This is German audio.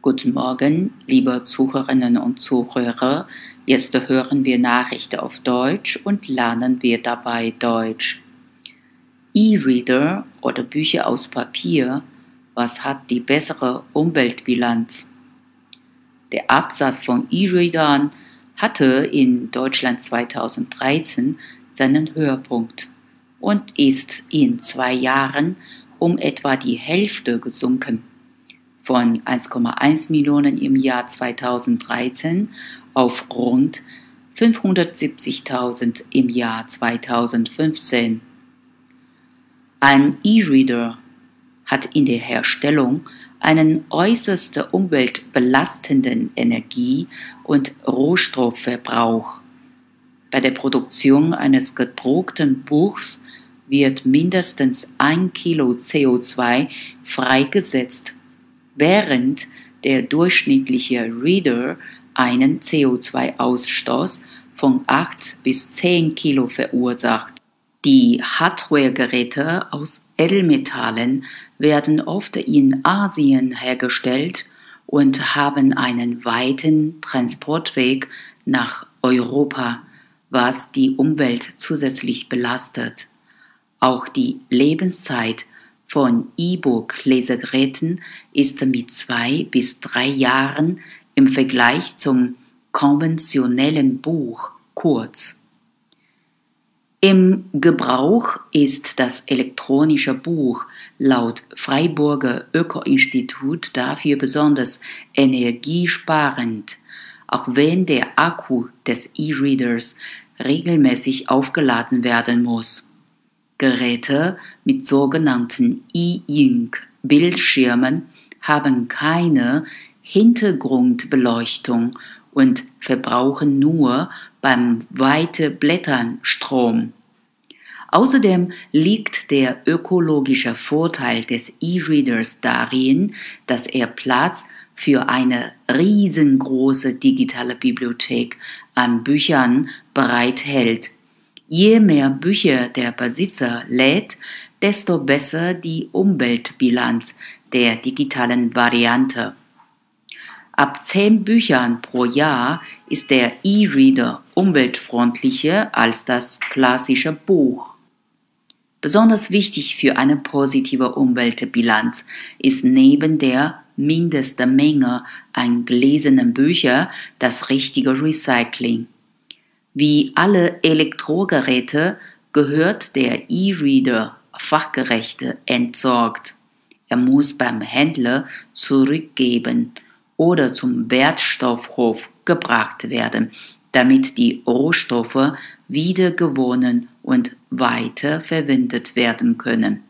Guten Morgen, liebe Zuhörerinnen und Zuhörer. Jetzt hören wir Nachrichten auf Deutsch und lernen wir dabei Deutsch. E-Reader oder Bücher aus Papier, was hat die bessere Umweltbilanz? Der Absatz von E-Readern hatte in Deutschland 2013 seinen Höhepunkt und ist in zwei Jahren um etwa die Hälfte gesunken von 1,1 Millionen im Jahr 2013 auf rund 570.000 im Jahr 2015. Ein E-Reader hat in der Herstellung einen äußerst umweltbelastenden Energie- und Rohstoffverbrauch. Bei der Produktion eines gedruckten Buchs wird mindestens ein Kilo CO2 freigesetzt während der durchschnittliche Reader einen CO2-Ausstoß von 8 bis 10 Kilo verursacht. Die Hardware-Geräte aus Edelmetallen werden oft in Asien hergestellt und haben einen weiten Transportweg nach Europa, was die Umwelt zusätzlich belastet. Auch die Lebenszeit von E-Book-Lesegeräten ist mit zwei bis drei Jahren im Vergleich zum konventionellen Buch kurz. Im Gebrauch ist das elektronische Buch laut Freiburger Öko-Institut dafür besonders energiesparend, auch wenn der Akku des E-Readers regelmäßig aufgeladen werden muss. Geräte mit sogenannten E-Ink-Bildschirmen haben keine Hintergrundbeleuchtung und verbrauchen nur beim Weiteblättern Strom. Außerdem liegt der ökologische Vorteil des E-Readers darin, dass er Platz für eine riesengroße digitale Bibliothek an Büchern bereithält Je mehr Bücher der Besitzer lädt, desto besser die Umweltbilanz der digitalen Variante. Ab zehn Büchern pro Jahr ist der E-Reader umweltfreundlicher als das klassische Buch. Besonders wichtig für eine positive Umweltbilanz ist neben der Mindestmenge an gelesenen Büchern das richtige Recycling. Wie alle Elektrogeräte gehört der E-Reader fachgerecht entsorgt. Er muss beim Händler zurückgeben oder zum Wertstoffhof gebracht werden, damit die Rohstoffe wiedergewonnen und weiter verwendet werden können.